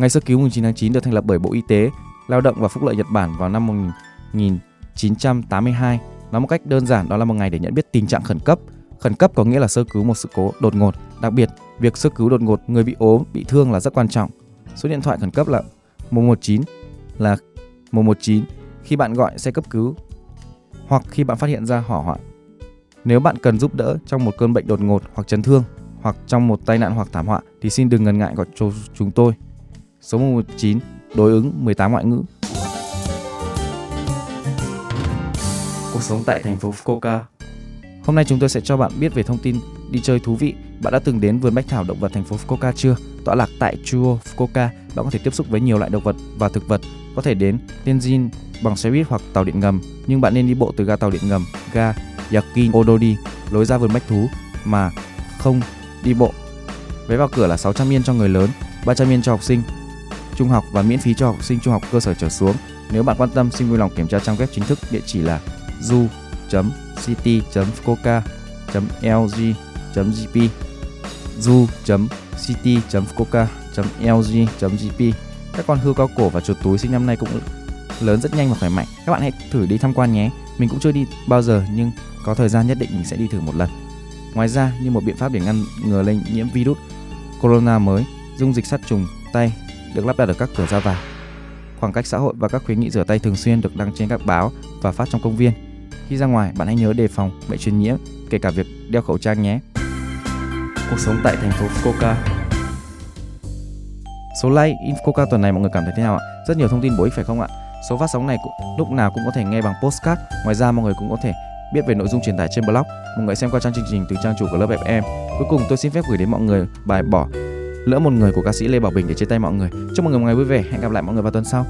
Ngày sơ cứu mùng 9 tháng 9 được thành lập bởi Bộ Y tế, Lao động và Phúc lợi Nhật Bản vào năm 1982. Nói một cách đơn giản đó là một ngày để nhận biết tình trạng khẩn cấp. Khẩn cấp có nghĩa là sơ cứu một sự cố đột ngột. Đặc biệt, việc sơ cứu đột ngột người bị ốm, bị thương là rất quan trọng. Số điện thoại khẩn cấp là 119 là 119 khi bạn gọi xe cấp cứu hoặc khi bạn phát hiện ra hỏa hoạn. Nếu bạn cần giúp đỡ trong một cơn bệnh đột ngột hoặc chấn thương hoặc trong một tai nạn hoặc thảm họa thì xin đừng ngần ngại gọi cho chúng tôi. Số 119 đối ứng 18 ngoại ngữ. Cuộc sống tại thành phố Fukuoka. Hôm nay chúng tôi sẽ cho bạn biết về thông tin đi chơi thú vị. Bạn đã từng đến vườn bách thảo động vật thành phố Fukuoka chưa? Tọa lạc tại Chuo, Fukuoka, bạn có thể tiếp xúc với nhiều loại động vật và thực vật. Có thể đến Tenjin bằng xe buýt hoặc tàu điện ngầm, nhưng bạn nên đi bộ từ ga tàu điện ngầm, ga Yakin Odori, lối ra vườn bách thú mà không đi bộ. Vé vào cửa là 600 yên cho người lớn, 300 yên cho học sinh trung học và miễn phí cho học sinh trung học cơ sở trở xuống. Nếu bạn quan tâm, xin vui lòng kiểm tra trang web chính thức địa chỉ là zu.city.fukuoka.lg.gp zu.city.fukuoka.lg.gp Các con hươu cao cổ và chuột túi sinh năm nay cũng lớn rất nhanh và khỏe mạnh. Các bạn hãy thử đi tham quan nhé. Mình cũng chưa đi bao giờ nhưng có thời gian nhất định mình sẽ đi thử một lần. Ngoài ra, như một biện pháp để ngăn ngừa lây nhiễm virus corona mới, dung dịch sát trùng tay được lắp đặt ở các cửa ra vào. Khoảng cách xã hội và các khuyến nghị rửa tay thường xuyên được đăng trên các báo và phát trong công viên. Khi ra ngoài, bạn hãy nhớ đề phòng bệnh truyền nhiễm, kể cả việc đeo khẩu trang nhé. Cuộc sống tại thành phố Fukuoka Số like in Fukuoka tuần này mọi người cảm thấy thế nào ạ? Rất nhiều thông tin bổ ích phải không ạ? Số phát sóng này cũng, lúc nào cũng có thể nghe bằng postcard. Ngoài ra mọi người cũng có thể biết về nội dung truyền tải trên blog. Mọi người xem qua trang chương trình từ trang chủ của lớp FM. Cuối cùng tôi xin phép gửi đến mọi người bài bỏ lỡ một người của ca sĩ Lê Bảo Bình để chia tay mọi người. Chúc mọi người một ngày vui vẻ. Hẹn gặp lại mọi người vào tuần sau.